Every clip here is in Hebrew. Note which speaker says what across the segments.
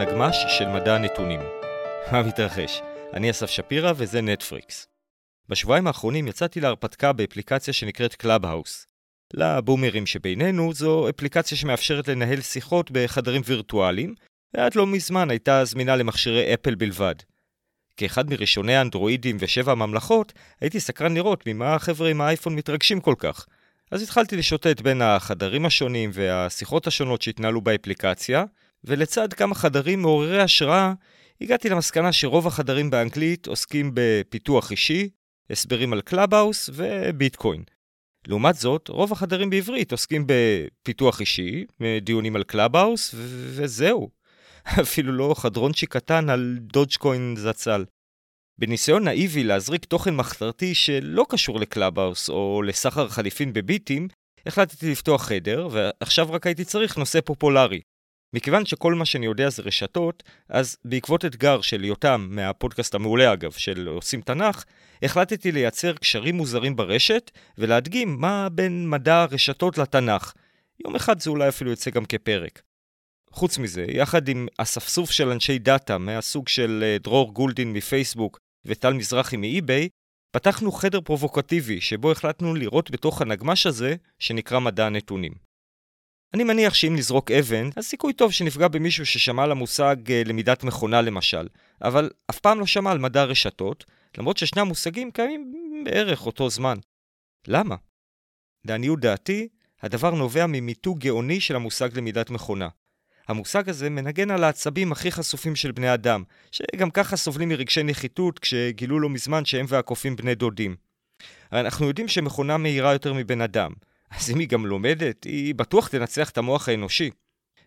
Speaker 1: הנגמש של מדע הנתונים. מה מתרחש? אני אסף שפירא וזה נטפריקס. בשבועיים האחרונים יצאתי להרפתקה באפליקציה שנקראת קלאבהאוס. לבומרים שבינינו זו אפליקציה שמאפשרת לנהל שיחות בחדרים וירטואליים, ועד לא מזמן הייתה זמינה למכשירי אפל בלבד. כאחד מראשוני האנדרואידים ושבע הממלכות, הייתי סקרן לראות ממה החבר'ה עם האייפון מתרגשים כל כך. אז התחלתי לשוטט בין החדרים השונים והשיחות השונות שהתנהלו באפליקציה, ולצד כמה חדרים מעוררי השראה, הגעתי למסקנה שרוב החדרים באנגלית עוסקים בפיתוח אישי, הסברים על קלאבהאוס וביטקוין. לעומת זאת, רוב החדרים בעברית עוסקים בפיתוח אישי, דיונים על קלאבהאוס, ו- וזהו. אפילו לא חדרונצ'י קטן על דודג'קוין זצ"ל. בניסיון נאיבי להזריק תוכן מחתרתי שלא קשור לקלאבהאוס או לסחר חליפין בביטים, החלטתי לפתוח חדר, ועכשיו רק הייתי צריך נושא פופולרי. מכיוון שכל מה שאני יודע זה רשתות, אז בעקבות אתגר של יותם, מהפודקאסט המעולה אגב, של עושים תנ"ך, החלטתי לייצר קשרים מוזרים ברשת, ולהדגים מה בין מדע הרשתות לתנ"ך. יום אחד זה אולי אפילו יוצא גם כפרק. חוץ מזה, יחד עם אספסוף של אנשי דאטה מהסוג של אה, דרור גולדין מפייסבוק וטל מזרחי מאי-ביי, פתחנו חדר פרובוקטיבי שבו החלטנו לראות בתוך הנגמש הזה שנקרא מדע הנתונים. אני מניח שאם נזרוק אבן, אז סיכוי טוב שנפגע במישהו ששמע על המושג אה, למידת מכונה למשל, אבל אף פעם לא שמע על מדע הרשתות, למרות ששני המושגים קיימים בערך אותו זמן. למה? לעניות דעתי, הדבר נובע ממיתוג גאוני של המושג למידת מכונה. המושג הזה מנגן על העצבים הכי חשופים של בני אדם, שגם ככה סובלים מרגשי נחיתות כשגילו לא מזמן שהם והקופים בני דודים. אנחנו יודעים שמכונה מהירה יותר מבן אדם, אז אם היא גם לומדת, היא בטוח תנצח את המוח האנושי.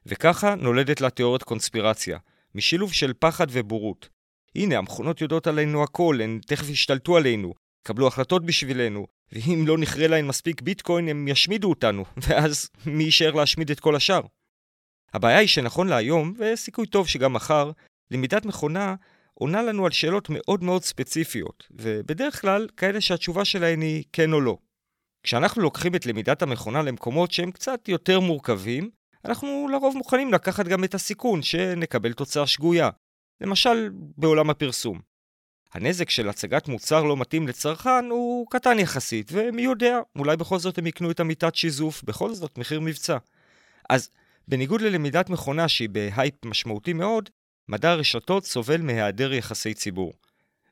Speaker 1: וככה נולדת לה תיאוריית קונספירציה, משילוב של פחד ובורות. הנה, המכונות יודעות עלינו הכל, הן תכף ישתלטו עלינו, קבלו החלטות בשבילנו, ואם לא נכרה להן מספיק ביטקוין, הם ישמידו אותנו, ואז מי יישאר להשמיד את כל השאר? הבעיה היא שנכון להיום, וסיכוי טוב שגם מחר, למידת מכונה עונה לנו על שאלות מאוד מאוד ספציפיות, ובדרך כלל כאלה שהתשובה שלהן היא כן או לא. כשאנחנו לוקחים את למידת המכונה למקומות שהם קצת יותר מורכבים, אנחנו לרוב מוכנים לקחת גם את הסיכון שנקבל תוצאה שגויה, למשל בעולם הפרסום. הנזק של הצגת מוצר לא מתאים לצרכן הוא קטן יחסית, ומי יודע, אולי בכל זאת הם יקנו את המיטת שיזוף, בכל זאת מחיר מבצע. אז בניגוד ללמידת מכונה שהיא בהייפ משמעותי מאוד, מדע הרשתות סובל מהיעדר יחסי ציבור.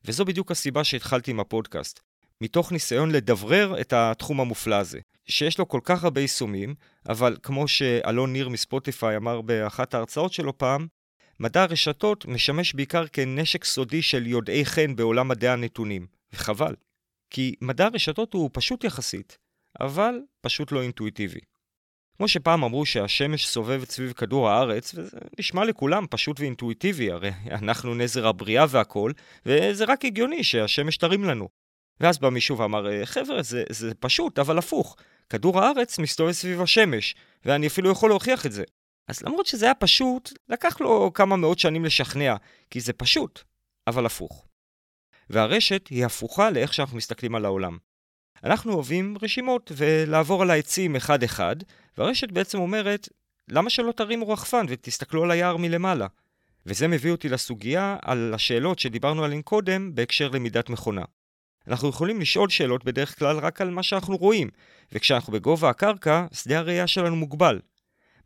Speaker 1: וזו בדיוק הסיבה שהתחלתי עם הפודקאסט. מתוך ניסיון לדברר את התחום המופלא הזה, שיש לו כל כך הרבה יישומים, אבל כמו שאלון ניר מספוטיפיי אמר באחת ההרצאות שלו פעם, מדע הרשתות משמש בעיקר כנשק סודי של יודעי חן בעולם מדעי הנתונים, וחבל. כי מדע הרשתות הוא פשוט יחסית, אבל פשוט לא אינטואיטיבי. כמו שפעם אמרו שהשמש סובבת סביב כדור הארץ, וזה נשמע לכולם פשוט ואינטואיטיבי, הרי אנחנו נזר הבריאה והכל, וזה רק הגיוני שהשמש תרים לנו. ואז בא מישהו ואמר, חבר'ה, זה, זה פשוט, אבל הפוך. כדור הארץ מסתובב סביב השמש, ואני אפילו יכול להוכיח את זה. אז למרות שזה היה פשוט, לקח לו כמה מאות שנים לשכנע, כי זה פשוט, אבל הפוך. והרשת היא הפוכה לאיך שאנחנו מסתכלים על העולם. אנחנו אוהבים רשימות ולעבור על העצים אחד-אחד, והרשת בעצם אומרת, למה שלא תרימו רחפן ותסתכלו על היער מלמעלה? וזה מביא אותי לסוגיה על השאלות שדיברנו עליהן קודם בהקשר למידת מכונה. אנחנו יכולים לשאול שאלות בדרך כלל רק על מה שאנחנו רואים, וכשאנחנו בגובה הקרקע, שדה הראייה שלנו מוגבל.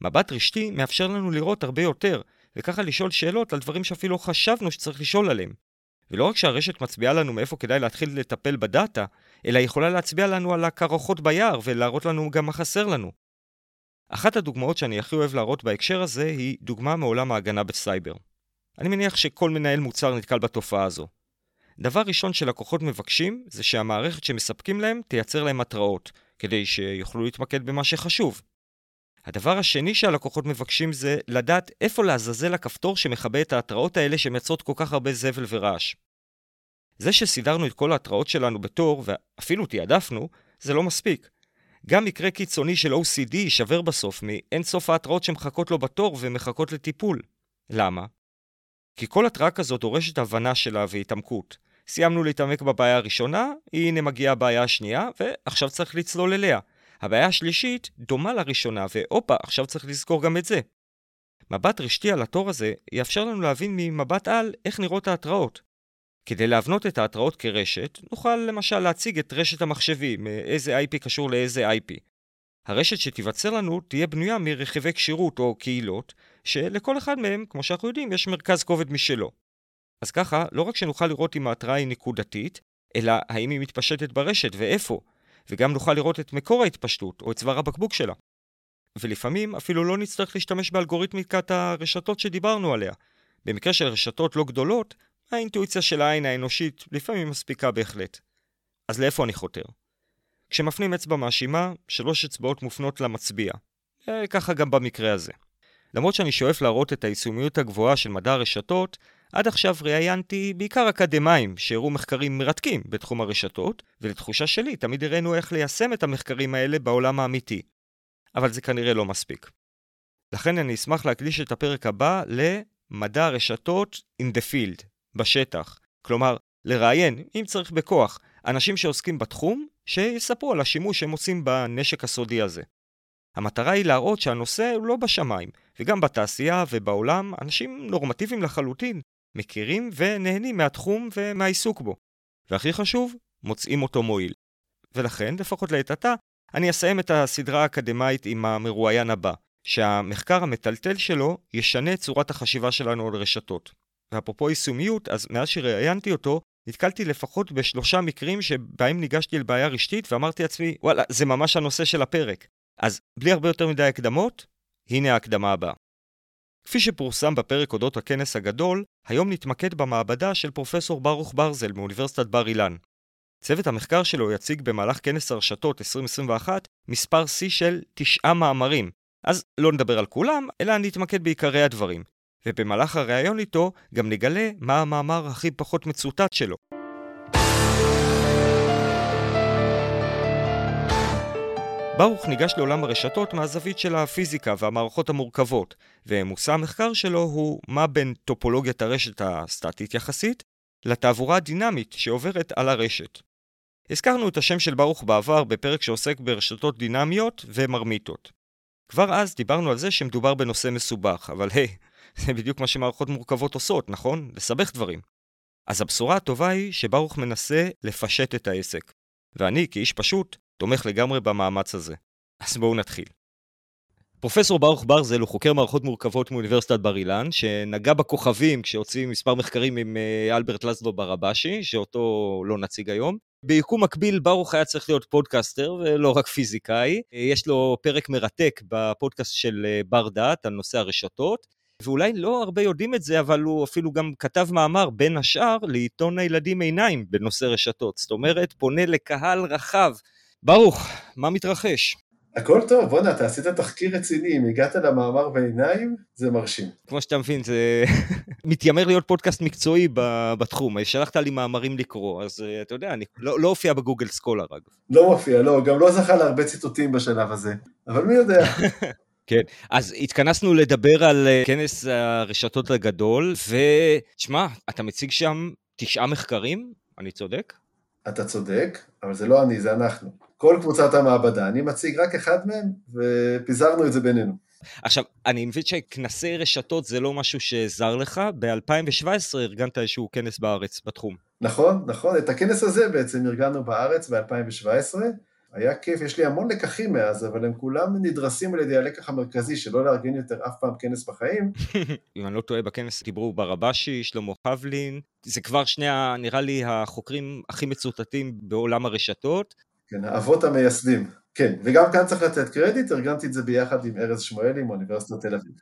Speaker 1: מבט רשתי מאפשר לנו לראות הרבה יותר, וככה לשאול שאלות על דברים שאפילו חשבנו שצריך לשאול עליהם. ולא רק שהרשת מצביעה לנו מאיפה כדאי להתחיל לטפל בדאטה, אלא היא יכולה להצביע לנו על הקרחות ביער ולהראות לנו גם מה חסר לנו. אחת הדוגמאות שאני הכי אוהב להראות בהקשר הזה היא דוגמה מעולם ההגנה בסייבר. אני מניח שכל מנהל מוצר נתקל בתופעה הזו. דבר ראשון שלקוחות מבקשים זה שהמערכת שמספקים להם תייצר להם התראות, כדי שיוכלו להתמקד במה שחשוב. הדבר השני שהלקוחות מבקשים זה לדעת איפה לעזאזל הכפתור שמכבה את ההתראות האלה שמייצרות כל כך הרבה זבל ורעש. זה שסידרנו את כל ההתראות שלנו בתור, ואפילו תיעדפנו, זה לא מספיק. גם מקרה קיצוני של OCD יישבר בסוף מאין סוף ההתראות שמחכות לו בתור ומחכות לטיפול. למה? כי כל התראה כזאת דורשת הבנה שלה והתעמקות. סיימנו להתעמק בבעיה הראשונה, הנה מגיעה הבעיה השנייה, ועכשיו צריך לצלול אליה. הבעיה השלישית דומה לראשונה, והופה, עכשיו צריך לזכור גם את זה. מבט רשתי על התור הזה יאפשר לנו להבין ממבט על איך נראות ההתראות. כדי להבנות את ההתראות כרשת, נוכל למשל להציג את רשת המחשבים, איזה IP קשור לאיזה IP. הרשת שתיווצר לנו תהיה בנויה מרכיבי כשירות או קהילות, שלכל אחד מהם, כמו שאנחנו יודעים, יש מרכז כובד משלו. אז ככה, לא רק שנוכל לראות אם ההתראה היא נקודתית, אלא האם היא מתפשטת ברשת ואיפה, וגם נוכל לראות את מקור ההתפשטות או את צוואר הבקבוק שלה. ולפעמים אפילו לא נצטרך להשתמש באלגוריתמיקת הרשתות שדיברנו עליה. במקרה של רשתות לא גדולות, האינטואיציה של העין האנושית לפעמים מספיקה בהחלט. אז לאיפה אני חותר? כשמפנים אצבע מאשימה, שלוש אצבעות מופנות למצביע. אה, ככה גם במקרה הזה. למרות שאני שואף להראות את היישומיות הגבוהה של מדע הרשתות, עד עכשיו ראיינתי בעיקר אקדמאים שהראו מחקרים מרתקים בתחום הרשתות, ולתחושה שלי תמיד הראינו איך ליישם את המחקרים האלה בעולם האמיתי. אבל זה כנראה לא מספיק. לכן אני אשמח להקדיש את הפרק הבא למדע הרשתות in the field, בשטח. כלומר, לראיין, אם צריך בכוח, אנשים שעוסקים בתחום, שיספרו על השימוש שהם עושים בנשק הסודי הזה. המטרה היא להראות שהנושא הוא לא בשמיים, וגם בתעשייה ובעולם, אנשים נורמטיביים לחלוטין, מכירים ונהנים מהתחום ומהעיסוק בו. והכי חשוב, מוצאים אותו מועיל. ולכן, לפחות לעת עתה, אני אסיים את הסדרה האקדמאית עם המרואיין הבא, שהמחקר המטלטל שלו ישנה את צורת החשיבה שלנו על רשתות. ואפרופו יישומיות, אז מאז שראיינתי אותו, נתקלתי לפחות בשלושה מקרים שבהם ניגשתי לבעיה רשתית ואמרתי לעצמי, וואלה, זה ממש הנושא של הפרק. אז בלי הרבה יותר מדי הקדמות, הנה ההקדמה הבאה. כפי שפורסם בפרק אודות הכנס הגדול, היום נתמקד במעבדה של פרופסור ברוך ברזל מאוניברסיטת בר אילן. צוות המחקר שלו יציג במהלך כנס הרשתות 2021 מספר שיא של תשעה מאמרים. אז לא נדבר על כולם, אלא נתמקד בעיקרי הדברים. ובמהלך הריאיון איתו גם נגלה מה המאמר הכי פחות מצוטט שלו. ברוך ניגש לעולם הרשתות מהזווית של הפיזיקה והמערכות המורכבות, ומושא המחקר שלו הוא מה בין טופולוגיית הרשת הסטטית יחסית, לתעבורה הדינמית שעוברת על הרשת. הזכרנו את השם של ברוך בעבר בפרק שעוסק ברשתות דינמיות ומרמיתות. כבר אז דיברנו על זה שמדובר בנושא מסובך, אבל היי, זה בדיוק מה שמערכות מורכבות עושות, נכון? לסבך דברים. אז הבשורה הטובה היא שברוך מנסה לפשט את העסק. ואני, כאיש פשוט, תומך לגמרי במאמץ הזה. אז בואו נתחיל. פרופסור ברוך ברזל הוא חוקר מערכות מורכבות מאוניברסיטת בר אילן, שנגע בכוכבים כשהוציא מספר מחקרים עם אה, אלברט לזלו ברבשי, שאותו לא נציג היום. ביקום מקביל ברוך היה צריך להיות פודקאסטר ולא רק פיזיקאי. יש לו פרק מרתק בפודקאסט של אה, בר דעת על נושא הרשתות, ואולי לא הרבה יודעים את זה, אבל הוא אפילו גם כתב מאמר, בין השאר, לעיתון הילדים עיניים בנושא רשתות. זאת אומרת, פונה לקהל רחב. ברוך, מה מתרחש?
Speaker 2: הכל טוב, בואנה, אתה עשית תחקיר רציני, אם הגעת למאמר בעיניים, זה מרשים.
Speaker 1: כמו שאתה מבין, זה מתיימר להיות פודקאסט מקצועי בתחום. שלחת לי מאמרים לקרוא, אז אה, אתה יודע, אני לא, לא הופיע בגוגל סקולר, אגב.
Speaker 2: לא מופיע, לא, גם לא זכה להרבה ציטוטים בשלב הזה, אבל מי יודע.
Speaker 1: כן, אז התכנסנו לדבר על אה, כנס הרשתות הגדול, ותשמע, אתה מציג שם תשעה מחקרים, אני צודק?
Speaker 2: אתה צודק, אבל זה לא אני, זה אנחנו. כל קבוצת המעבדה, אני מציג רק אחד מהם, ופיזרנו את זה בינינו.
Speaker 1: עכשיו, אני מבין שכנסי רשתות זה לא משהו שזר לך, ב-2017 ארגנת איזשהו כנס בארץ בתחום.
Speaker 2: נכון, נכון, את הכנס הזה בעצם ארגנו בארץ ב-2017, היה כיף, יש לי המון לקחים מאז, אבל הם כולם נדרסים על ידי הלקח המרכזי, שלא לארגן יותר אף פעם כנס בחיים.
Speaker 1: אם אני לא טועה, בכנס דיברו ברבשי, שלמה חבלין, זה כבר שני, נראה לי, החוקרים הכי מצוטטים בעולם הרשתות.
Speaker 2: כן, האבות המייסדים. כן, וגם כאן צריך לתת קרדיט, ארגנתי את זה ביחד עם ארז שמואלי מאוניברסיטת תל אביב.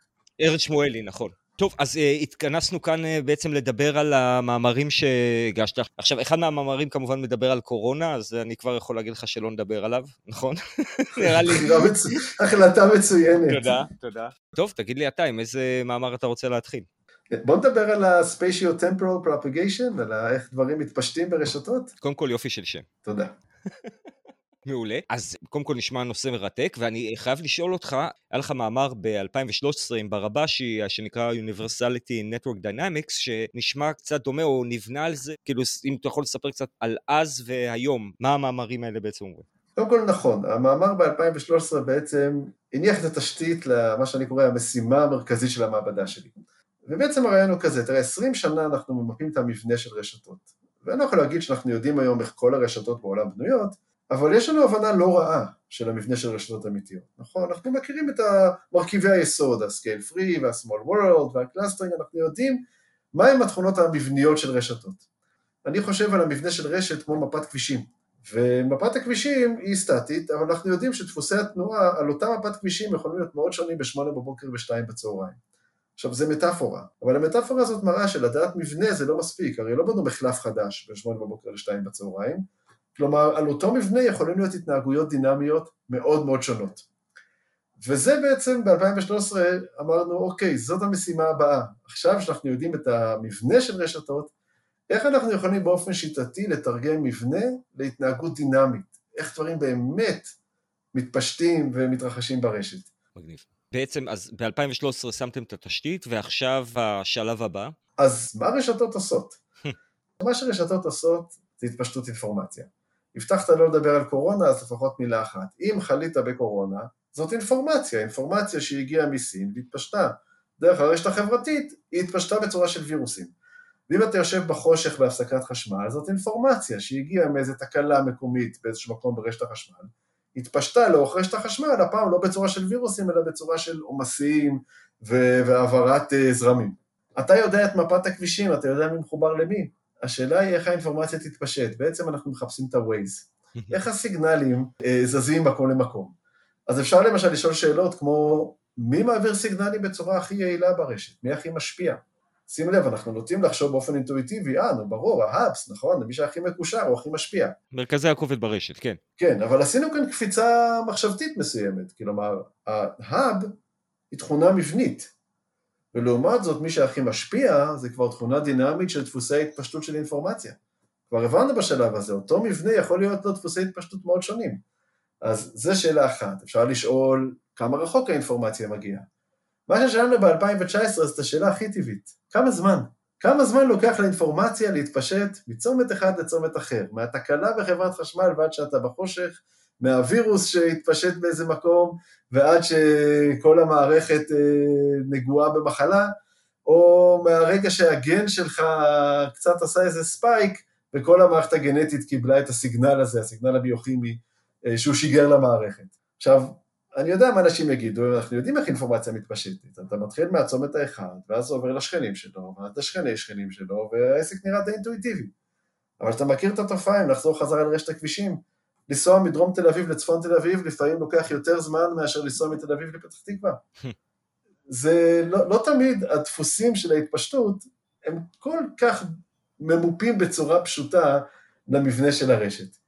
Speaker 1: ארז שמואלי, נכון. טוב, אז uh, התכנסנו כאן uh, בעצם לדבר על המאמרים שהגשת. עכשיו, אחד מהמאמרים כמובן מדבר על קורונה, אז אני כבר יכול להגיד לך שלא נדבר עליו, נכון?
Speaker 2: נראה לי... החלטה מצוינת.
Speaker 1: תודה, תודה. טוב, תגיד לי אתה, עם איזה מאמר אתה רוצה להתחיל?
Speaker 2: בוא נדבר על ה-spatio-temporal propagation, על איך דברים מתפשטים ברשתות.
Speaker 1: קודם כל יופי של שם.
Speaker 2: תודה.
Speaker 1: מעולה. אז קודם כל נשמע נושא מרתק, ואני חייב לשאול אותך, היה לך מאמר ב-2013 עם ברבשי, שנקרא Universality Network Dynamics, שנשמע קצת דומה או נבנה על זה, כאילו אם אתה יכול לספר קצת על אז והיום, מה המאמרים האלה בעצם אומרים?
Speaker 2: קודם כל נכון, המאמר ב-2013 בעצם הניח את התשתית למה שאני קורא המשימה המרכזית של המעבדה שלי. ובעצם הרעיון הוא כזה, תראה, 20 שנה אנחנו ממפים את המבנה של רשתות. ואני לא יכול להגיד שאנחנו יודעים היום איך כל הרשתות בעולם בנויות, אבל יש לנו הבנה לא רעה של המבנה של רשתות אמיתיות, נכון? אנחנו מכירים את מרכיבי היסוד, ה-scale free וה-small world וה-clustering, אנחנו יודעים מהם התכונות המבניות של רשתות. אני חושב על המבנה של רשת כמו מפת כבישים, ומפת הכבישים היא סטטית, אבל אנחנו יודעים שדפוסי התנועה על אותה מפת כבישים יכולים להיות מאוד שונים בשמונה בבוקר ושתיים בצהריים. עכשיו זה מטאפורה, אבל המטאפורה הזאת מראה שלדעת מבנה זה לא מספיק, הרי לא בנו מחלף חדש בין שמונה בבוקר לשתיים בצהריים, כלומר על אותו מבנה יכולים להיות התנהגויות דינמיות מאוד מאוד שונות. וזה בעצם ב-2013 אמרנו, אוקיי, זאת המשימה הבאה. עכשיו שאנחנו יודעים את המבנה של רשתות, איך אנחנו יכולים באופן שיטתי לתרגם מבנה להתנהגות דינמית? איך דברים באמת מתפשטים ומתרחשים ברשת?
Speaker 1: מגניב. בעצם, אז ב-2013 שמתם את התשתית, ועכשיו השלב הבא?
Speaker 2: אז מה רשתות עושות? מה שרשתות עושות זה התפשטות אינפורמציה. הבטחת לא לדבר על קורונה, אז לפחות מילה אחת. אם חלית בקורונה, זאת אינפורמציה, אינפורמציה שהגיעה מסין והתפשטה. דרך הרשת החברתית, היא התפשטה בצורה של וירוסים. ואם אתה יושב בחושך בהפסקת חשמל, זאת אינפורמציה שהגיעה מאיזו תקלה מקומית באיזשהו מקום ברשת החשמל, התפשטה לאורך רשת החשמל, הפעם לא בצורה של וירוסים, אלא בצורה של עומסים והעברת uh, זרמים. אתה יודע את מפת הכבישים, אתה יודע מי מחובר למי. השאלה היא איך האינפורמציה תתפשט. בעצם אנחנו מחפשים את ה-Waze. איך הסיגנלים uh, זזים מקום למקום. אז אפשר למשל לשאול שאלות כמו, מי מעביר סיגנלים בצורה הכי יעילה ברשת? מי הכי משפיע? שים לב, אנחנו נוטים לחשוב באופן אינטואיטיבי, אה, נו ברור, ההאבס, נכון, מי שהכי מקושר הוא הכי משפיע.
Speaker 1: מרכזי הכובד ברשת, כן.
Speaker 2: כן, אבל עשינו כאן קפיצה מחשבתית מסוימת, כלומר, ההאב היא תכונה מבנית, ולעומת זאת, מי שהכי משפיע זה כבר תכונה דינמית של דפוסי התפשטות של אינפורמציה. כבר הבנו בשלב הזה, אותו מבנה יכול להיות לו דפוסי התפשטות מאוד שונים. אז זו שאלה אחת, אפשר לשאול כמה רחוק האינפורמציה מגיעה. מה ששאלנו ב-2019 זאת השאלה הכי טבעית, כמה זמן? כמה זמן לוקח לאינפורמציה להתפשט מצומת אחד לצומת אחר, מהתקלה בחברת חשמל ועד שאתה בחושך, מהווירוס שהתפשט באיזה מקום ועד שכל המערכת אה, נגועה במחלה, או מהרגע שהגן שלך קצת עשה איזה ספייק וכל המערכת הגנטית קיבלה את הסיגנל הזה, הסיגנל הביוכימי אה, שהוא שיגר למערכת. עכשיו, אני יודע מה אנשים יגידו, אנחנו יודעים איך אינפורמציה מתפשטת. אתה מתחיל מהצומת האחד, ואז זה עובר לשכנים שלו, ואז לשכני שכנים שלו, והעסק נראה די אינטואיטיבי. אבל אתה מכיר את התופעה, אם לחזור חזרה לרשת הכבישים, לנסוע מדרום תל אביב לצפון תל אביב, לפעמים לוקח יותר זמן מאשר לנסוע מתל אביב לפתח תקווה. זה לא, לא תמיד הדפוסים של ההתפשטות הם כל כך ממופים בצורה פשוטה למבנה של הרשת.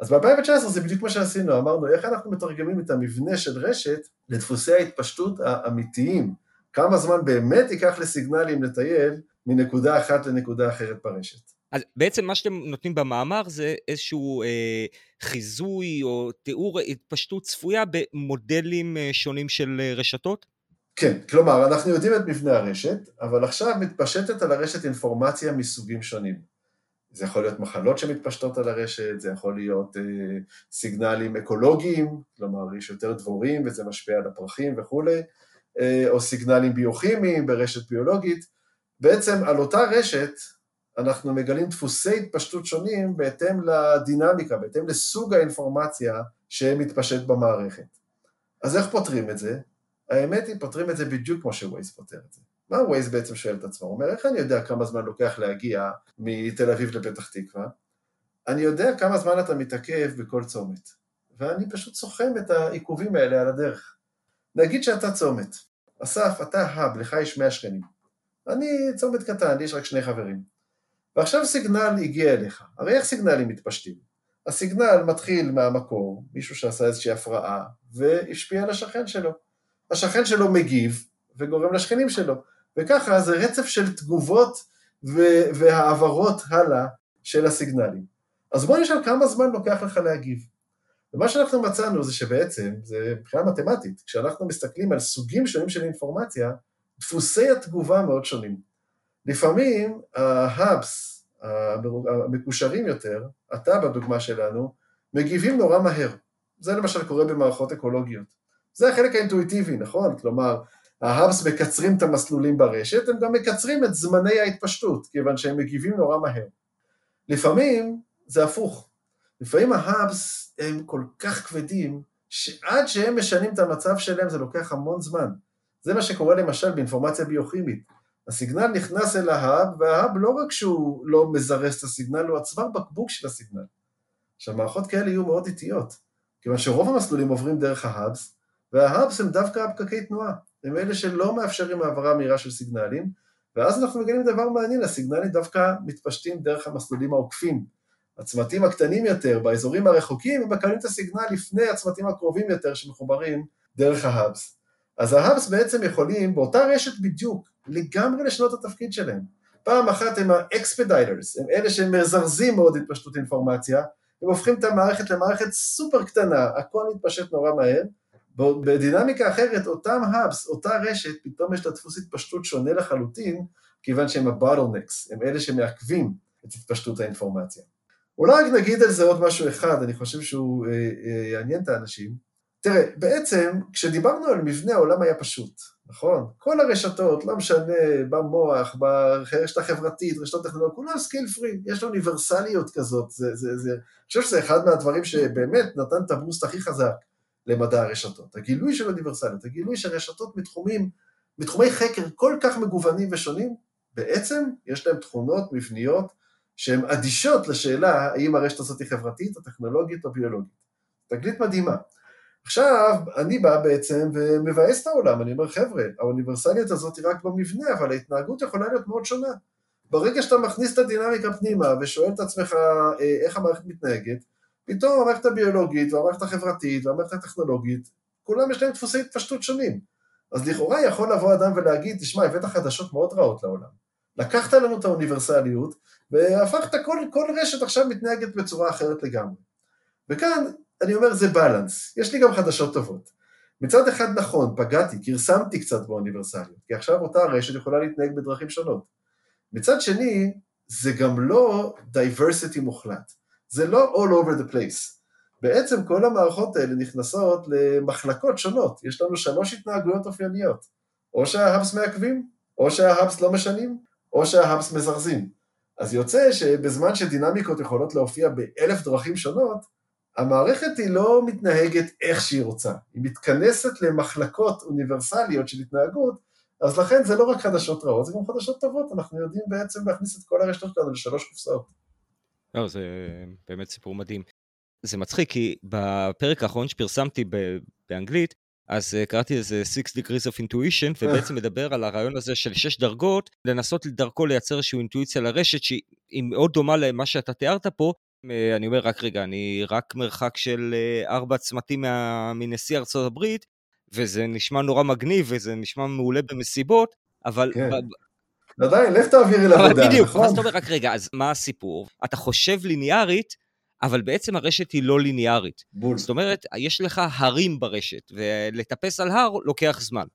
Speaker 2: אז ב-2019 זה בדיוק מה שעשינו, אמרנו איך אנחנו מתרגמים את המבנה של רשת לדפוסי ההתפשטות האמיתיים, כמה זמן באמת ייקח לסיגנלים לטייל מנקודה אחת לנקודה אחרת ברשת.
Speaker 1: אז בעצם מה שאתם נותנים במאמר זה איזשהו אה, חיזוי או תיאור התפשטות צפויה במודלים אה, שונים של אה, רשתות?
Speaker 2: כן, כלומר אנחנו יודעים את מבנה הרשת, אבל עכשיו מתפשטת על הרשת אינפורמציה מסוגים שונים. זה יכול להיות מחלות שמתפשטות על הרשת, זה יכול להיות אה, סיגנלים אקולוגיים, כלומר יש יותר דבורים וזה משפיע על הפרחים וכולי, אה, או סיגנלים ביוכימיים ברשת ביולוגית. בעצם על אותה רשת אנחנו מגלים דפוסי התפשטות שונים בהתאם לדינמיקה, בהתאם לסוג האינפורמציה שמתפשט במערכת. אז איך פותרים את זה? האמת היא, פותרים את זה בדיוק כמו שווייז פותר את זה. מה ווייז בעצם שואל את עצמו? הוא אומר, איך אני יודע כמה זמן לוקח להגיע מתל אביב לפתח תקווה? אני יודע כמה זמן אתה מתעכב בכל צומת, ואני פשוט סוכם את העיכובים האלה על הדרך. נגיד שאתה צומת, אסף, אתה האב, לך יש 100 שכנים. אני צומת קטן, יש רק שני חברים. ועכשיו סיגנל הגיע אליך. הרי איך סיגנלים מתפשטים? הסיגנל מתחיל מהמקור, מישהו שעשה איזושהי הפרעה, והשפיע על השכן שלו. השכן שלו מגיב, וגורם לשכנים שלו. וככה זה רצף של תגובות והעברות הלאה של הסיגנלים. אז בוא נשאל כמה זמן לוקח לך להגיב. ומה שאנחנו מצאנו זה שבעצם, זה מבחינה מתמטית, כשאנחנו מסתכלים על סוגים שונים של אינפורמציה, דפוסי התגובה מאוד שונים. לפעמים ההאבס, המקושרים יותר, אתה בדוגמה שלנו, מגיבים נורא מהר. זה למשל קורה במערכות אקולוגיות. זה החלק האינטואיטיבי, נכון? כלומר, ההאבס מקצרים את המסלולים ברשת, הם גם מקצרים את זמני ההתפשטות, כיוון שהם מגיבים נורא מהר. לפעמים זה הפוך. לפעמים ההאבס הם כל כך כבדים, שעד שהם משנים את המצב שלהם זה לוקח המון זמן. זה מה שקורה למשל באינפורמציה ביוכימית. הסיגנל נכנס אל ההאב, וההאב לא רק שהוא לא מזרז את הסיגנל, הוא הצוואר בקבוק של הסיגנל. עכשיו, מערכות כאלה יהיו מאוד איטיות, כיוון שרוב המסלולים עוברים דרך ההאבס, וההאבס הם דווקא הפקקי תנועה, הם אלה שלא מאפשרים העברה מהירה של סיגנלים, ואז אנחנו מגלים דבר מעניין, הסיגנלים דווקא מתפשטים דרך המסלולים העוקפים. הצמתים הקטנים יותר, באזורים הרחוקים, הם מקבלים את הסיגנל לפני הצמתים הקרובים יותר שמחוברים דרך ההאבס. אז ההאבס בעצם יכולים, באותה רשת בדיוק, לגמרי לשנות את התפקיד שלהם. פעם אחת הם ה-expediters, הם אלה שמזרזים מאוד התפשטות אינפורמציה, הם הופכים את המערכת למערכת סופר קטנה, הכל מתפשט נורא מהר. בדינמיקה אחרת, אותם האבס, אותה רשת, פתאום יש לה דפוס התפשטות שונה לחלוטין, כיוון שהם ה-bottlenecks, הם אלה שמעכבים את התפשטות האינפורמציה. אולי רק נגיד על זה עוד משהו אחד, אני חושב שהוא אה, אה, יעניין את האנשים. תראה, בעצם, כשדיברנו על מבנה העולם היה פשוט, נכון? כל הרשתות, לא משנה, במוח, ברשת החברתית, רשתות טכנולוגיות, כולם scale free, יש לו אוניברסליות כזאת, זה, זה, זה, אני חושב שזה אחד מהדברים שבאמת נתן את הבוסט הכי חזק למדע הרשתות. הגילוי של אוניברסליות, הגילוי של רשתות מתחומים, מתחומי חקר כל כך מגוונים ושונים, בעצם יש להם תכונות מבניות שהן אדישות לשאלה האם הרשת הזאת היא חברתית או טכנולוגית או ביולוגית. תגלית מדהימה. עכשיו, אני בא בעצם ומבאס את העולם, אני אומר, חבר'ה, האוניברסליות הזאת היא רק במבנה, אבל ההתנהגות יכולה להיות מאוד שונה. ברגע שאתה מכניס את הדינמיקה פנימה ושואל את עצמך אה, איך המערכת מתנהגת, פתאום המערכת הביולוגית והמערכת החברתית והמערכת הטכנולוגית, כולם יש להם דפוסי התפשטות שונים. אז לכאורה יכול לבוא אדם ולהגיד, תשמע, הבאת חדשות מאוד רעות לעולם. לקחת לנו את האוניברסליות והפכת כל, כל רשת עכשיו מתנהגת בצורה אחרת לגמרי. וכאן אני אומר זה בלנס, יש לי גם חדשות טובות. מצד אחד נכון, פגעתי, כרסמתי קצת באוניברסליות, כי עכשיו אותה רשת יכולה להתנהג בדרכים שונות. מצד שני, זה גם לא diversity מוחלט, זה לא all over the place. בעצם כל המערכות האלה נכנסות למחלקות שונות, יש לנו שלוש התנהגויות אופייניות, או שההאבס מעכבים, או שההאבס לא משנים, או שההאבס מזרזים. אז יוצא שבזמן שדינמיקות יכולות להופיע באלף דרכים שונות, המערכת היא לא מתנהגת איך שהיא רוצה, היא מתכנסת למחלקות אוניברסליות של התנהגות, אז לכן זה לא רק חדשות רעות, זה גם חדשות טובות, אנחנו יודעים בעצם להכניס את כל הרשתות שלנו לשלוש קופסאות.
Speaker 1: לא, זה באמת סיפור מדהים. זה מצחיק, כי בפרק האחרון שפרסמתי באנגלית, אז uh, קראתי איזה 6 degrees of intuition, ובעצם מדבר על הרעיון הזה של 6 דרגות, לנסות דרכו לייצר איזושהי אינטואיציה לרשת שהיא מאוד דומה למה שאתה תיארת פה. Uh, אני אומר, רק רגע, אני רק מרחק של uh, ארבע צמתים מה... מנשיא ארצות הברית, וזה נשמע נורא מגניב, וזה נשמע מעולה במסיבות, אבל... כן.
Speaker 2: עדיין, לך תעבירי לעבודה,
Speaker 1: בדיוק, נכון? אז אתה אומר, רק רגע, אז מה הסיפור? אתה חושב ליניארית, אבל בעצם הרשת היא לא ליניארית. בול. זאת אומרת, יש לך הרים ברשת, ולטפס על הר לוקח זמן.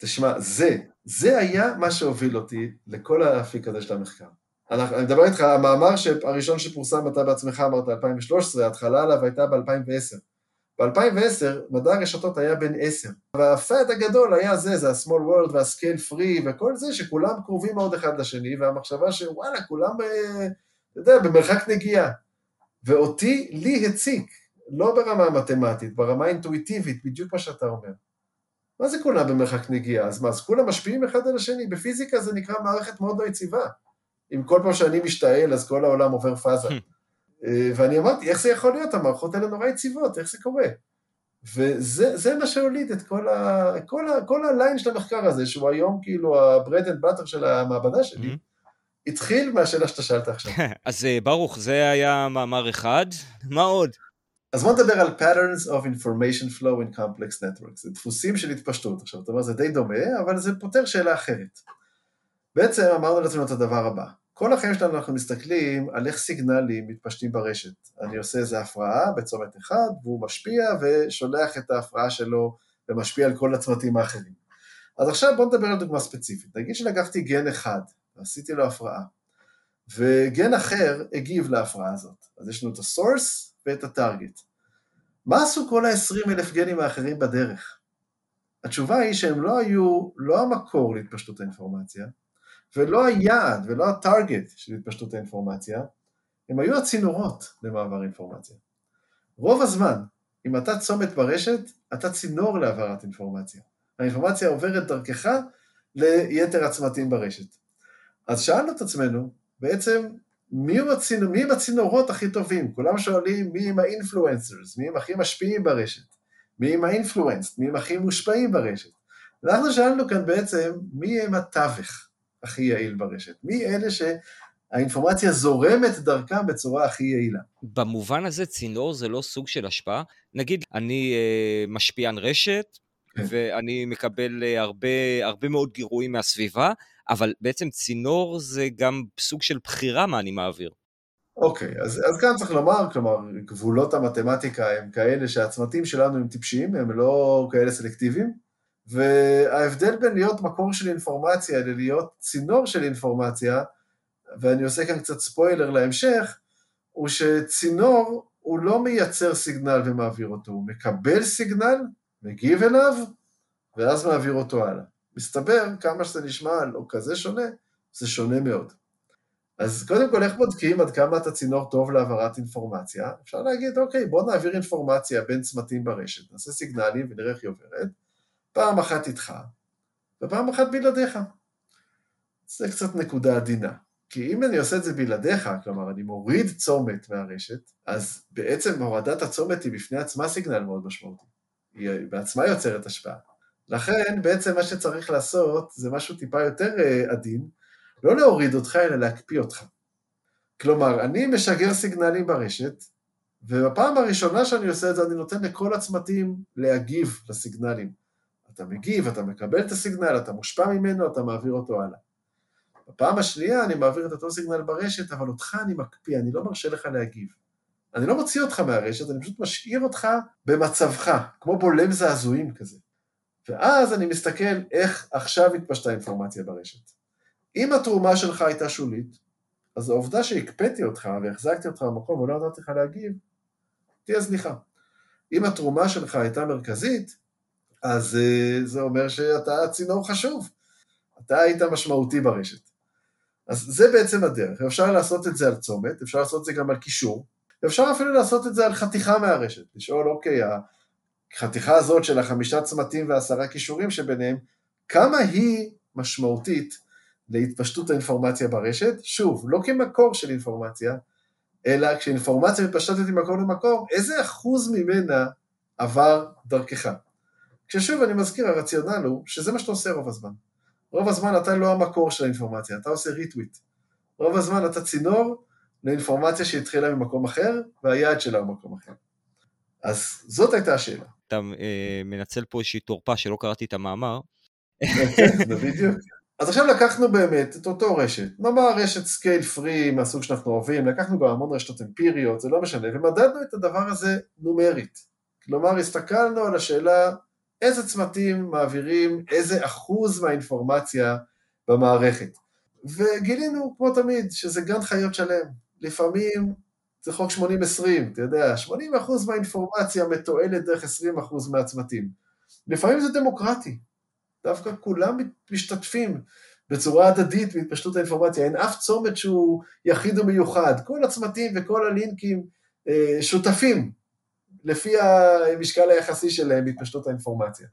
Speaker 2: תשמע, זה, זה היה מה שהוביל אותי לכל האפיק הזה של המחקר. אנחנו, אני מדבר איתך, המאמר הראשון שפורסם, אתה בעצמך אמרת 2013, ההתחלה עליו הייתה ב-2010. ב-2010 מדע הרשתות היה בן 10, והפאט הגדול היה זה, זה ה-small world וה-scale free וכל זה, שכולם קרובים מאוד אחד לשני, והמחשבה שוואלה, כולם, אה, אתה יודע, במרחק נגיעה. ואותי, לי הציק, לא ברמה מתמטית, ברמה אינטואיטיבית, בדיוק מה שאתה אומר. מה זה כולם במרחק נגיעה? אז מה, אז כולם משפיעים אחד על השני? בפיזיקה זה נקרא מערכת מאוד לא יציבה. אם כל פעם שאני משתעל, אז כל העולם עובר פאזה. אה, ואני אמרתי, איך זה יכול להיות? המערכות האלה נורא יציבות, איך זה קורה? וזה מה שהוליד את כל, ה, כל, ה, כל הליין של המחקר הזה, שהוא היום כאילו ה-bread and butter של המעבדה שלי, mm-hmm. התחיל מהשאלה שאתה שאלת עכשיו.
Speaker 1: אז אה, ברוך, זה היה מאמר אחד, מה עוד?
Speaker 2: אז בוא נדבר על patterns of information flow in complex networks, זה דפוסים של התפשטות. עכשיו, אתה אומר, זה די דומה, אבל זה פותר שאלה אחרת. בעצם אמרנו לעצמנו את הדבר הבא, כל החיים שלנו אנחנו מסתכלים על איך סיגנלים מתפשטים ברשת. אני עושה איזו הפרעה בצומת אחד, והוא משפיע ושולח את ההפרעה שלו ומשפיע על כל הצמתים האחרים. אז עכשיו בוא נדבר על דוגמה ספציפית. נגיד שלקחתי גן אחד, ועשיתי לו הפרעה, וגן אחר הגיב להפרעה הזאת. אז יש לנו את ה-source ואת הטארגט. מה עשו כל ה-20 אלף גנים האחרים בדרך? התשובה היא שהם לא היו, לא המקור להתפשטות האינפורמציה, ולא היעד ולא הטארגט של התפשטות האינפורמציה, הם היו הצינורות למעבר אינפורמציה. רוב הזמן, אם אתה צומת ברשת, אתה צינור להעברת אינפורמציה. האינפורמציה עוברת דרכך ליתר הצמתים ברשת. אז שאלנו את עצמנו, בעצם, מי הם, הצינור, הצינורות הכי טובים? כולם שואלים מי הם האינפלואנסרס, מי הם הכי משפיעים ברשת, מי הם האינפלואנס, מי הם הכי מושפעים ברשת. אנחנו שאלנו כאן בעצם, מי הם התווך הכי יעיל ברשת? מי אלה שהאינפורמציה זורמת דרכם בצורה הכי יעילה?
Speaker 1: במובן הזה צינור זה לא סוג של השפעה. נגיד, אני אה, משפיען רשת, כן. ואני מקבל אה, הרבה, הרבה מאוד גירויים מהסביבה, אבל בעצם צינור זה גם סוג של בחירה מה אני מעביר.
Speaker 2: אוקיי, okay, אז, אז כאן צריך לומר, כלומר, גבולות המתמטיקה הם כאלה שהצמתים שלנו הם טיפשיים, הם לא כאלה סלקטיביים, וההבדל בין להיות מקור של אינפורמציה ללהיות צינור של אינפורמציה, ואני עושה כאן קצת ספוילר להמשך, הוא שצינור הוא לא מייצר סיגנל ומעביר אותו, הוא מקבל סיגנל, מגיב אליו, ואז מעביר אותו הלאה. מסתבר, כמה שזה נשמע לא כזה שונה, זה שונה מאוד. אז קודם כל, איך בודקים עד כמה אתה צינור טוב להעברת אינפורמציה? אפשר להגיד, אוקיי, בוא נעביר אינפורמציה בין צמתים ברשת, נעשה סיגנלים ונראה איך היא עוברת, פעם אחת איתך, ופעם אחת בלעדיך. זה קצת נקודה עדינה. כי אם אני עושה את זה בלעדיך, כלומר, אני מוריד צומת מהרשת, אז בעצם הורדת הצומת היא בפני עצמה סיגנל מאוד משמעותי. היא בעצמה יוצרת השפעה. לכן בעצם מה שצריך לעשות זה משהו טיפה יותר אה, עדין, לא להוריד אותך אלא להקפיא אותך. כלומר, אני משגר סיגנלים ברשת, ובפעם הראשונה שאני עושה את זה אני נותן לכל הצמתים להגיב לסיגנלים. אתה מגיב, אתה מקבל את הסיגנל, אתה מושפע ממנו, אתה מעביר אותו הלאה. בפעם השנייה אני מעביר את אותו סיגנל ברשת, אבל אותך אני מקפיא, אני לא מרשה לך להגיב. אני לא מוציא אותך מהרשת, אני פשוט משאיר אותך במצבך, כמו בולם זעזועים כזה. ואז אני מסתכל איך עכשיו התפשטה אינפורמציה ברשת. אם התרומה שלך הייתה שולית, אז העובדה שהקפאתי אותך והחזקתי אותך במקום ולא נתתי לך להגיב, תהיה זניחה. אם התרומה שלך הייתה מרכזית, אז uh, זה אומר שאתה צינור חשוב. אתה היית משמעותי ברשת. אז זה בעצם הדרך. אפשר לעשות את זה על צומת, אפשר לעשות את זה גם על קישור, אפשר אפילו לעשות את זה על חתיכה מהרשת. לשאול, אוקיי, החתיכה הזאת של החמישה צמתים ועשרה כישורים שביניהם, כמה היא משמעותית להתפשטות האינפורמציה ברשת? שוב, לא כמקור של אינפורמציה, אלא כשאינפורמציה מתפשטת ממקום למקום, איזה אחוז ממנה עבר דרכך? כששוב, אני מזכיר, הרציונל הוא שזה מה שאתה עושה רוב הזמן. רוב הזמן אתה לא המקור של האינפורמציה, אתה עושה retweet. רוב הזמן אתה צינור לאינפורמציה שהתחילה ממקום אחר, והיעד שלה הוא מקום אחר. אז זאת הייתה השאלה.
Speaker 1: אתה אה, מנצל פה איזושהי תורפה שלא קראתי את המאמר.
Speaker 2: זה בדיוק. אז עכשיו לקחנו באמת את אותו רשת, נאמר רשת scale free מהסוג שאנחנו אוהבים, לקחנו גם המון רשתות אמפיריות, זה לא משנה, ומדדנו את הדבר הזה נומרית. כלומר, הסתכלנו על השאלה איזה צמתים מעבירים איזה אחוז מהאינפורמציה במערכת. וגילינו, כמו תמיד, שזה גן חיות שלם. לפעמים זה חוק 80-20, אתה יודע, 80% מהאינפורמציה מתועלת דרך 20% מהצמתים. לפעמים זה דמוקרטי, דווקא כולם משתתפים בצורה הדדית בהתפשטות האינפורמציה, אין אף צומת שהוא יחיד ומיוחד, כל הצמתים וכל הלינקים אה, שותפים לפי המשקל היחסי שלהם בהתפשטות האינפורמציה.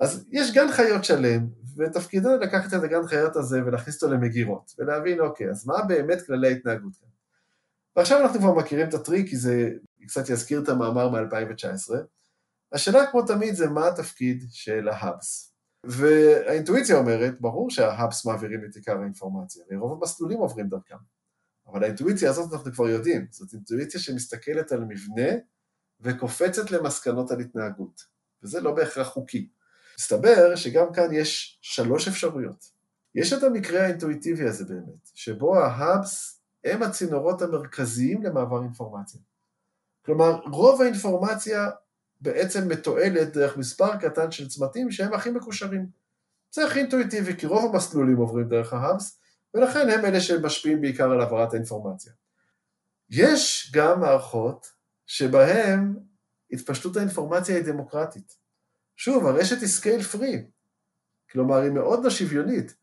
Speaker 2: אז יש גן חיות שלם, ותפקידנו לקחת את הגן חיות הזה ולהכניס אותו למגירות, ולהבין, אוקיי, אז מה באמת כללי ההתנהגות כאן? ועכשיו אנחנו כבר מכירים את הטריק, כי זה קצת יזכיר את המאמר מ-2019. השאלה, כמו תמיד, זה מה התפקיד של ההאבס. והאינטואיציה אומרת, ברור שההאבס מעבירים את עיקר האינפורמציה, ורוב המסלולים עוברים דרכם. אבל האינטואיציה הזאת אנחנו כבר יודעים, זאת אינטואיציה שמסתכלת על מבנה וקופצת למסקנות על התנהגות, וזה לא בהכרח חוקי. מסתבר שגם כאן יש שלוש אפשרויות. יש את המקרה האינטואיטיבי הזה באמת, שבו ההאבס הם הצינורות המרכזיים למעבר אינפורמציה. כלומר, רוב האינפורמציה בעצם מתועלת דרך מספר קטן של צמתים שהם הכי מקושרים. זה הכי אינטואיטיבי, כי רוב המסלולים עוברים דרך ההאבס, ולכן הם אלה שמשפיעים בעיקר על העברת האינפורמציה. יש גם מערכות שבהם התפשטות האינפורמציה היא דמוקרטית. שוב, הרשת היא scale free, כלומר היא מאוד לא שוויונית,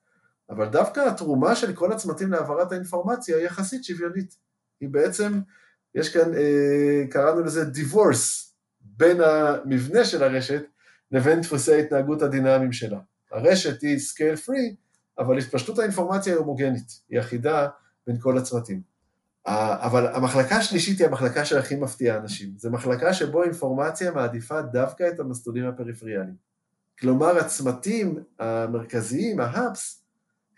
Speaker 2: אבל דווקא התרומה של כל הצמתים להעברת האינפורמציה היא יחסית שוויונית. היא בעצם, יש כאן, אה, קראנו לזה divorce בין המבנה של הרשת לבין דפוסי ההתנהגות הדינמיים שלה. הרשת היא scale free, אבל התפשטות האינפורמציה היא הומוגנית, היא אחידה בין כל הצמתים. אבל המחלקה השלישית היא המחלקה שהכי מפתיעה אנשים. זו מחלקה שבו אינפורמציה מעדיפה דווקא את המסלולים הפריפריאליים. כלומר, הצמתים המרכזיים, הה hubs,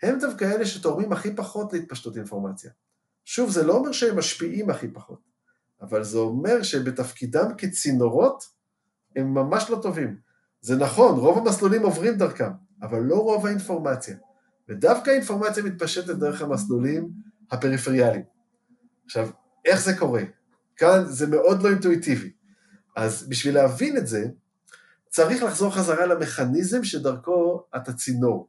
Speaker 2: הם דווקא אלה שתורמים הכי פחות להתפשטות אינפורמציה. שוב, זה לא אומר שהם משפיעים הכי פחות, אבל זה אומר שבתפקידם כצינורות, הם ממש לא טובים. זה נכון, רוב המסלולים עוברים דרכם, אבל לא רוב האינפורמציה. ודווקא האינפורמציה מתפשטת דרך המסלולים הפריפריאליים. עכשיו, איך זה קורה? כאן זה מאוד לא אינטואיטיבי. אז בשביל להבין את זה, צריך לחזור חזרה למכניזם שדרכו אתה צינור.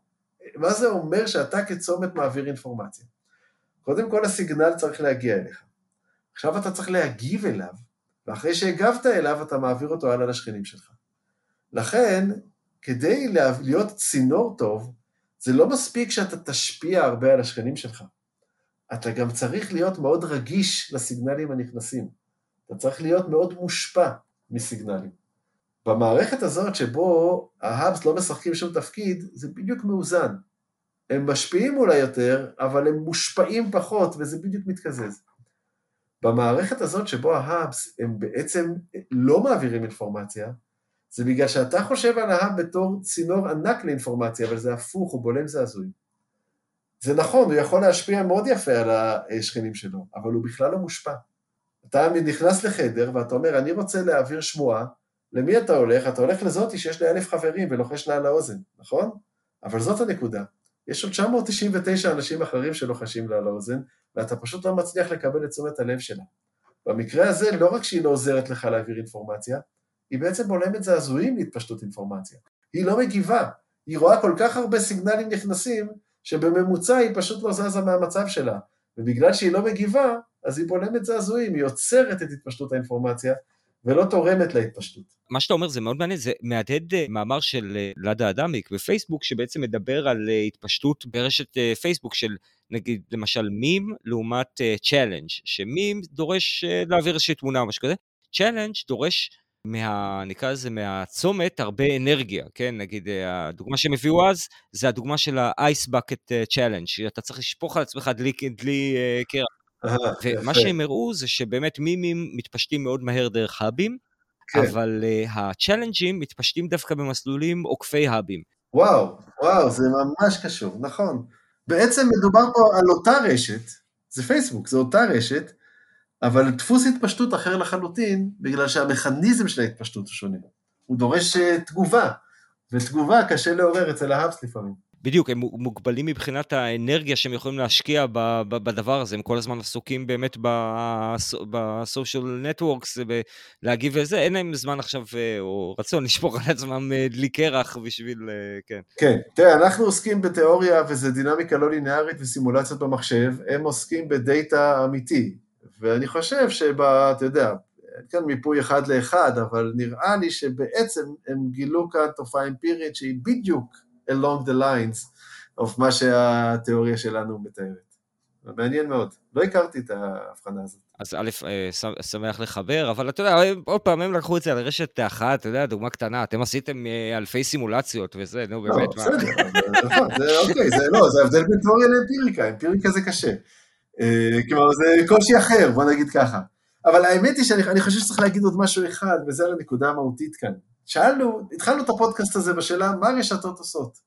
Speaker 2: מה זה אומר שאתה כצומת מעביר אינפורמציה? קודם כל הסיגנל צריך להגיע אליך. עכשיו אתה צריך להגיב אליו, ואחרי שהגבת אליו אתה מעביר אותו הלאה לשכנים שלך. לכן, כדי להיות צינור טוב, זה לא מספיק שאתה תשפיע הרבה על השכנים שלך. אתה גם צריך להיות מאוד רגיש לסיגנלים הנכנסים. אתה צריך להיות מאוד מושפע מסיגנלים. במערכת הזאת שבו ההאבס לא משחקים שום תפקיד, זה בדיוק מאוזן. הם משפיעים אולי יותר, אבל הם מושפעים פחות, וזה בדיוק מתקזז. במערכת הזאת שבו ההאבס הם בעצם לא מעבירים אינפורמציה, זה בגלל שאתה חושב על ההאב בתור צינור ענק לאינפורמציה, אבל זה הפוך, הוא בולם זעזועים. זה נכון, הוא יכול להשפיע מאוד יפה על השכנים שלו, אבל הוא בכלל לא מושפע. אתה נכנס לחדר ואתה אומר, אני רוצה להעביר שמועה, למי אתה הולך? אתה הולך לזאתי שיש לה אלף חברים ולוחש לה על האוזן, נכון? אבל זאת הנקודה. יש עוד 999 אנשים אחרים שלוחשים לה על האוזן, ואתה פשוט לא מצליח לקבל את תשומת הלב שלה. במקרה הזה, לא רק שהיא לא עוזרת לך להעביר אינפורמציה, היא בעצם בולמת זעזועים להתפשטות אינפורמציה. היא לא מגיבה, היא רואה כל כך הרבה סיגנלים נכנסים, שבממוצע היא פשוט לא זזה מהמצב שלה. ובגלל שהיא לא מגיבה, אז היא בולמת זעזועים, היא עוצרת את התפשטות האינפורמציה, ולא תורמת להתפשטות.
Speaker 1: מה שאתה אומר זה מאוד מעניין, זה מהדהד אה, מאמר של אה, לאדה אדמיק בפייסבוק, שבעצם מדבר על אה, התפשטות ברשת פייסבוק של נגיד למשל מים לעומת challenge, שmeme דורש להעביר איזושהי תמונה או משהו כזה, challenge דורש מה... נקרא לזה מהצומת הרבה אנרגיה, כן? נגיד הדוגמה שהם הביאו אז, זה הדוגמה של ה-ice bucket challenge, שאתה צריך לשפוך על עצמך דלי, דלי קרח. ומה שהם הראו זה שבאמת memeים מתפשטים מאוד מהר דרך hubים, כן. אבל אה, ה challengeים מתפשטים דווקא במסלולים עוקפי hubים.
Speaker 2: וואו, וואו, זה ממש קשור, נכון. בעצם מדובר פה על אותה רשת, זה פייסבוק, זה אותה רשת, אבל דפוס התפשטות אחר לחלוטין, בגלל שהמכניזם של ההתפשטות הוא שונה. הוא דורש אה, תגובה, ותגובה קשה לעורר אצל ההאבס לפעמים.
Speaker 1: בדיוק, הם מוגבלים מבחינת האנרגיה שהם יכולים להשקיע בדבר הזה, הם כל הזמן עסוקים באמת בסושיאל נטוורקס, להגיב לזה, אין להם זמן עכשיו, אה, או רצון לשפוך על עצמם אה, דלי קרח בשביל, כן.
Speaker 2: כן, תראה, אנחנו עוסקים בתיאוריה וזה דינמיקה לא לינארית וסימולציות במחשב, הם עוסקים בדאטה אמיתי, ואני חושב שב... אתה יודע, אין כאן מיפוי אחד לאחד, אבל נראה לי שבעצם הם גילו כאן תופעה אמפירית שהיא בדיוק along the lines of מה שהתיאוריה שלנו מתארת. מעניין מאוד, לא הכרתי את ההבחנה הזאת.
Speaker 1: אז א', אה, שמח לחבר, אבל אתה יודע, עוד פעם, הם לקחו את זה על רשת אחת, אתה יודע, דוגמה קטנה, אתם עשיתם אה, אלפי סימולציות וזה, נו
Speaker 2: באמת, מה? בסדר, נכון, זה אוקיי, זה לא, זה הבדל בין תיאוריה לאמפיריקה, אמפיריקה זה קשה. אה, כלומר, זה קושי אחר, בוא נגיד ככה. אבל האמת היא שאני חושב שצריך להגיד עוד משהו אחד, וזה הנקודה המהותית כאן. שאלנו, התחלנו את הפודקאסט הזה בשאלה מה רשתות עושות.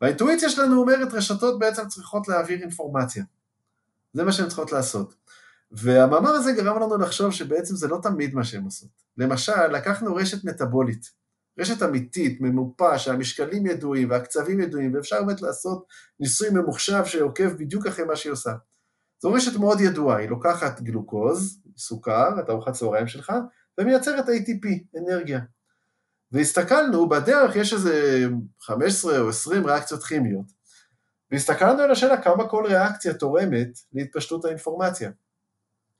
Speaker 2: והאינטואיציה שלנו אומרת, רשתות בעצם צריכות להעביר אינפורמציה. זה מה שהן צריכות לעשות. והמאמר הזה גרם לנו לחשוב שבעצם זה לא תמיד מה שהן עושות. למשל, לקחנו רשת מטאבולית, רשת אמיתית, ממופה, שהמשקלים ידועים והקצבים ידועים, ואפשר באמת לעשות ניסוי ממוחשב שעוקב בדיוק אחרי מה שהיא עושה. זו רשת מאוד ידועה, היא לוקחת גלוקוז, סוכר, את ארוחת צהריים שלך, ומייצרת ATP, אנרגיה. והסתכלנו, בדרך יש איזה 15 או 20 ריאקציות כימיות, והסתכלנו על השאלה כמה כל ריאקציה תורמת להתפשטות האינפורמציה.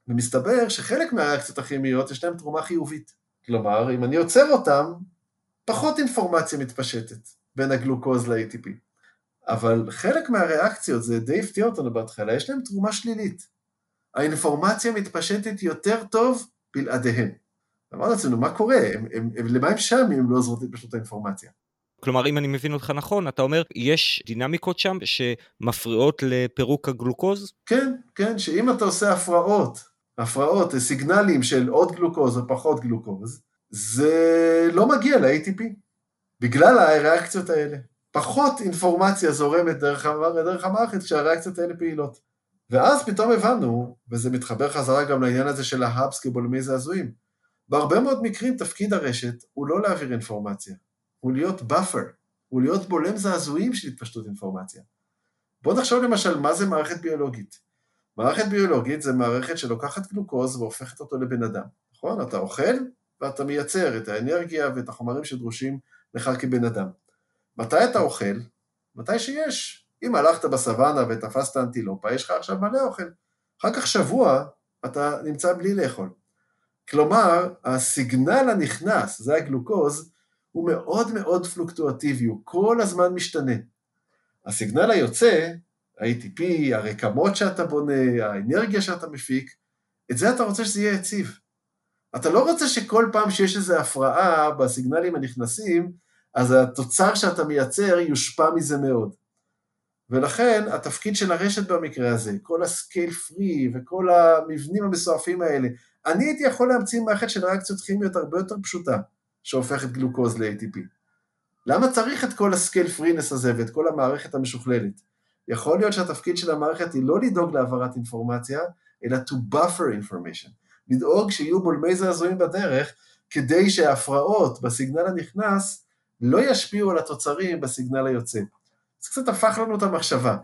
Speaker 2: ומסתבר שחלק מהריאקציות הכימיות יש להן תרומה חיובית. כלומר, אם אני עוצר אותן, פחות אינפורמציה מתפשטת בין הגלוקוז ל-ATP. אבל חלק מהריאקציות, זה די הפתיע אותנו בהתחלה, יש להן תרומה שלילית. האינפורמציה מתפשטת יותר טוב בלעדיהן. אמרנו לעצמנו, מה קורה? הם, הם, הם, למה הם שם אם הם לא עוזרות פשוט האינפורמציה?
Speaker 1: כלומר, אם אני מבין אותך נכון, אתה אומר, יש דינמיקות שם שמפריעות לפירוק הגלוקוז?
Speaker 2: כן, כן, שאם אתה עושה הפרעות, הפרעות, סיגנלים של עוד גלוקוז או פחות גלוקוז, זה לא מגיע ל-ATP, בגלל הריאקציות האלה. פחות אינפורמציה זורמת דרך, דרך המערכת כשהריאקציות האלה פעילות. ואז פתאום הבנו, וזה מתחבר חזרה גם לעניין הזה של הה hubs כבולמי זעזועים, בהרבה מאוד מקרים תפקיד הרשת הוא לא להעביר אינפורמציה, הוא להיות buffer, הוא להיות בולם זעזועים של התפשטות אינפורמציה. בואו נחשוב למשל מה זה מערכת ביולוגית. מערכת ביולוגית זה מערכת שלוקחת גלוקוז והופכת אותו לבן אדם, נכון? אתה אוכל ואתה מייצר את האנרגיה ואת החומרים שדרושים לך כבן אדם. מתי אתה אוכל? מתי שיש. אם הלכת בסוואנה ותפסת אנטילופה, יש לך עכשיו מלא אוכל. אחר כך שבוע אתה נמצא בלי לאכול. כלומר, הסיגנל הנכנס, זה הגלוקוז, הוא מאוד מאוד פלוקטואטיבי, הוא כל הזמן משתנה. הסיגנל היוצא, ה-ATP, הרקמות שאתה בונה, האנרגיה שאתה מפיק, את זה אתה רוצה שזה יהיה יציב. אתה לא רוצה שכל פעם שיש איזו הפרעה בסיגנלים הנכנסים, אז התוצר שאתה מייצר יושפע מזה מאוד. ולכן התפקיד של הרשת במקרה הזה, כל הסקייל פרי וכל המבנים המסועפים האלה, אני הייתי יכול להמציא מערכת של ריאקציות כימיות הרבה יותר פשוטה, שהופכת גלוקוז ל-ATP. למה צריך את כל ה scale freeness הזה ואת כל המערכת המשוכללת? יכול להיות שהתפקיד של המערכת היא לא לדאוג להעברת אינפורמציה, אלא to buffer information. לדאוג שיהיו בולמי זעזועים בדרך, כדי שההפרעות בסיגנל הנכנס לא ישפיעו על התוצרים בסיגנל היוצא. זה קצת הפך לנו את המחשבה.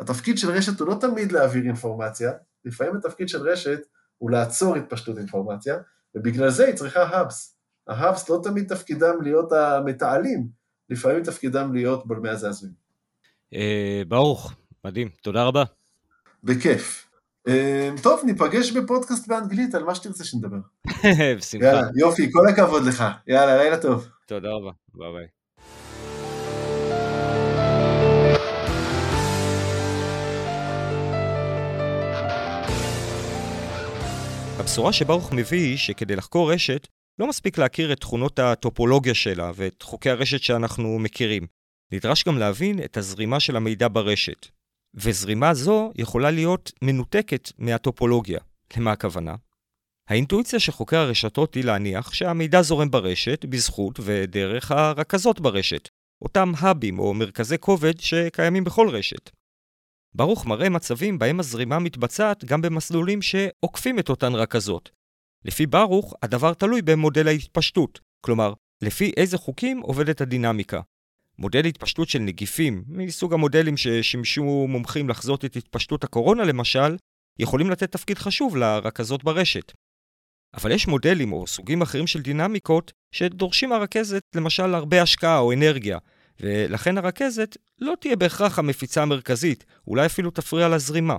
Speaker 2: התפקיד של רשת הוא לא תמיד להעביר אינפורמציה, לפעמים התפקיד של רשת הוא לעצור התפשטות אינפורמציה, ובגלל זה היא צריכה האבס. ההאבס לא תמיד תפקידם להיות המתעלים, לפעמים תפקידם להיות בולמי הזעזועים.
Speaker 1: אה, ברוך, מדהים, תודה רבה.
Speaker 2: בכיף. אה, טוב, ניפגש בפודקאסט באנגלית על מה שתרצה שנדבר.
Speaker 1: בשמחה.
Speaker 2: יאללה, יופי, כל הכבוד לך. יאללה, לילה טוב.
Speaker 1: תודה רבה, ביי ביי. הבשורה שברוך מביא היא שכדי לחקור רשת, לא מספיק להכיר את תכונות הטופולוגיה שלה ואת חוקי הרשת שאנחנו מכירים. נדרש גם להבין את הזרימה של המידע ברשת. וזרימה זו יכולה להיות מנותקת מהטופולוגיה. למה הכוונה? האינטואיציה של חוקי הרשתות היא להניח שהמידע זורם ברשת בזכות ודרך הרכזות ברשת, אותם האבים או מרכזי כובד שקיימים בכל רשת. ברוך מראה מצבים בהם הזרימה מתבצעת גם במסלולים שעוקפים את אותן רכזות. לפי ברוך, הדבר תלוי במודל ההתפשטות, כלומר, לפי איזה חוקים עובדת הדינמיקה. מודל התפשטות של נגיפים, מסוג המודלים ששימשו מומחים לחזות את התפשטות הקורונה למשל, יכולים לתת תפקיד חשוב לרכזות ברשת. אבל יש מודלים או סוגים אחרים של דינמיקות שדורשים הרכזת למשל הרבה השקעה או אנרגיה, ולכן הרכזת לא תהיה בהכרח המפיצה המרכזית, אולי אפילו תפריע לזרימה.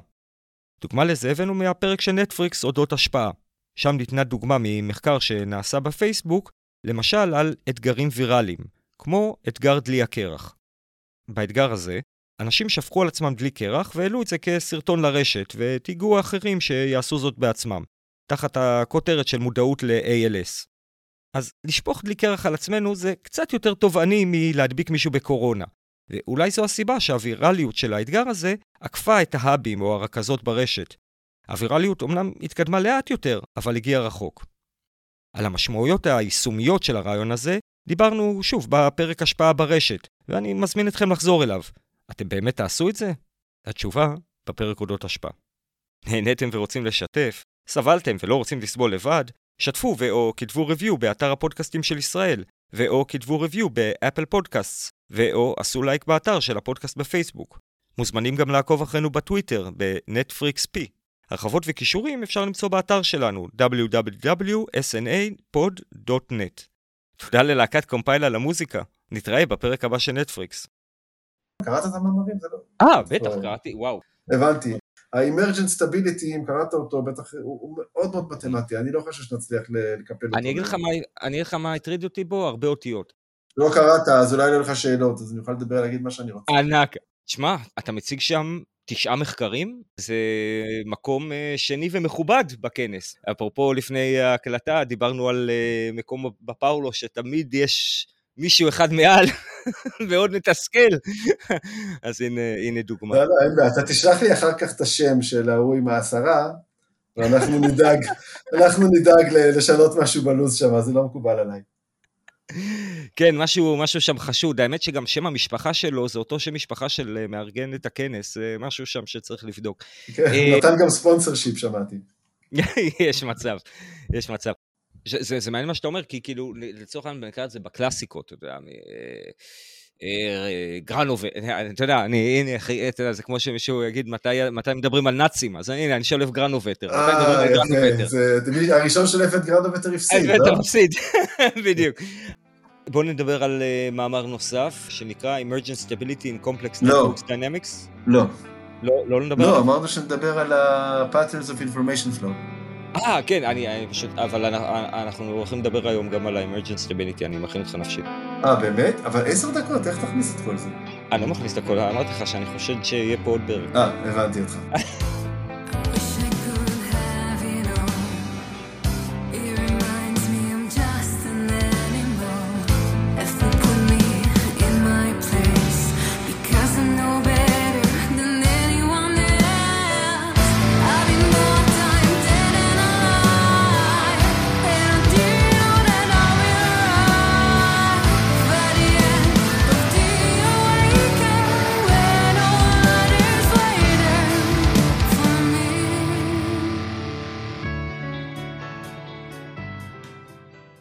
Speaker 1: דוגמה לזה הבאנו מהפרק של נטפריקס אודות השפעה. שם ניתנה דוגמה ממחקר שנעשה בפייסבוק, למשל על אתגרים ויראליים, כמו אתגר דלי הקרח. באתגר הזה, אנשים שפכו על עצמם דלי קרח והעלו את זה כסרטון לרשת, ותיגעו אחרים שיעשו זאת בעצמם, תחת הכותרת של מודעות ל-ALS. אז לשפוך דלי קרח על עצמנו זה קצת יותר תובעני מלהדביק מישהו בקורונה. ואולי זו הסיבה שהווירליות של האתגר הזה עקפה את ההאבים או הרכזות ברשת. הווירליות אומנם התקדמה לאט יותר, אבל הגיעה רחוק. על המשמעויות היישומיות של הרעיון הזה דיברנו שוב בפרק השפעה ברשת, ואני מזמין אתכם לחזור אליו. אתם באמת תעשו את זה? התשובה בפרק אודות השפעה. נהניתם ורוצים לשתף? סבלתם ולא רוצים לסבול לבד? שתפו ו/או כתבו review באתר הפודקאסטים של ישראל, ו/או כתבו review באפל פודקאסט, ו/או עשו לייק באתר של הפודקאסט בפייסבוק. מוזמנים גם לעקוב אחרינו בטוויטר, P. הרחבות וקישורים אפשר למצוא באתר שלנו www.snapod.net. תודה ללהקת קומפיילה למוזיקה. נתראה בפרק הבא של נטפריקס.
Speaker 2: קראת את המאמרים? זה לא...
Speaker 1: אה, בטח, קראתי, וואו.
Speaker 2: הבנתי. ה-emergent stability, אם קראת אותו, בטח, הוא, מאוד מאוד מתמטי, אני לא חושב שנצליח לקפל אותו.
Speaker 1: אני אגיד, לך מה, אני אגיד לך מה הטריד אותי בו, הרבה אותיות.
Speaker 2: לא קראת, אז אולי לא לך שאלות, אז אני אוכל לדבר, להגיד מה שאני רוצה.
Speaker 1: ענק. תשמע, אתה מציג שם תשעה מחקרים, זה מקום אה, שני ומכובד בכנס. אפרופו לפני ההקלטה, דיברנו על אה, מקום בפאולו, שתמיד יש מישהו אחד מעל, ועוד מתסכל. אז הנה, הנה דוגמה.
Speaker 2: לא, לא, אין בעיה, אתה תשלח לי אחר כך את השם של ההוא עם העשרה, ואנחנו נדאג, אנחנו נדאג לשנות משהו בלו"ז שם, זה לא מקובל עליי.
Speaker 1: כן, משהו, משהו שם חשוד. האמת שגם שם המשפחה שלו זה אותו שם משפחה של אה, מארגן את הכנס, זה משהו שם שצריך לבדוק.
Speaker 2: כן, אה, נתן גם ספונסר שיפ, שמעתי.
Speaker 1: יש מצב, יש מצב. זה, זה מעניין מה שאתה אומר, כי כאילו, לצורך העניין, נקרא את זה בקלאסיקות, אתה יודע, אה, גרנובטר, אתה יודע, אני, הנה, אחי, אתה יודע, זה כמו שמישהו יגיד מתי, מתי מדברים על נאצים, אז הנה, אני שולף גרנובטר, מתי מדברים על גרנובטר.
Speaker 2: הראשון שולף את גרנובטר הפסיד, לא?
Speaker 1: הפסיד, בדיוק. בואו נדבר על מאמר נוסף, שנקרא Emergent Stability in Complex Networks Dynamics. לא.
Speaker 2: לא.
Speaker 1: לא, לא נדבר?
Speaker 2: לא, אמרנו שנדבר על ה-Patterns of Information Flow.
Speaker 1: אה, כן, אני, אני פשוט, אבל אנחנו הולכים לדבר היום גם על ה-Emergent Stability, אני מכין אותך נפשית.
Speaker 2: אה, באמת? אבל עשר דקות, איך תכניס את כל זה?
Speaker 1: אני לא מכניס את הכל, אמרתי לך שאני חושד שיהיה פה עוד פרק.
Speaker 2: אה, הבנתי אותך.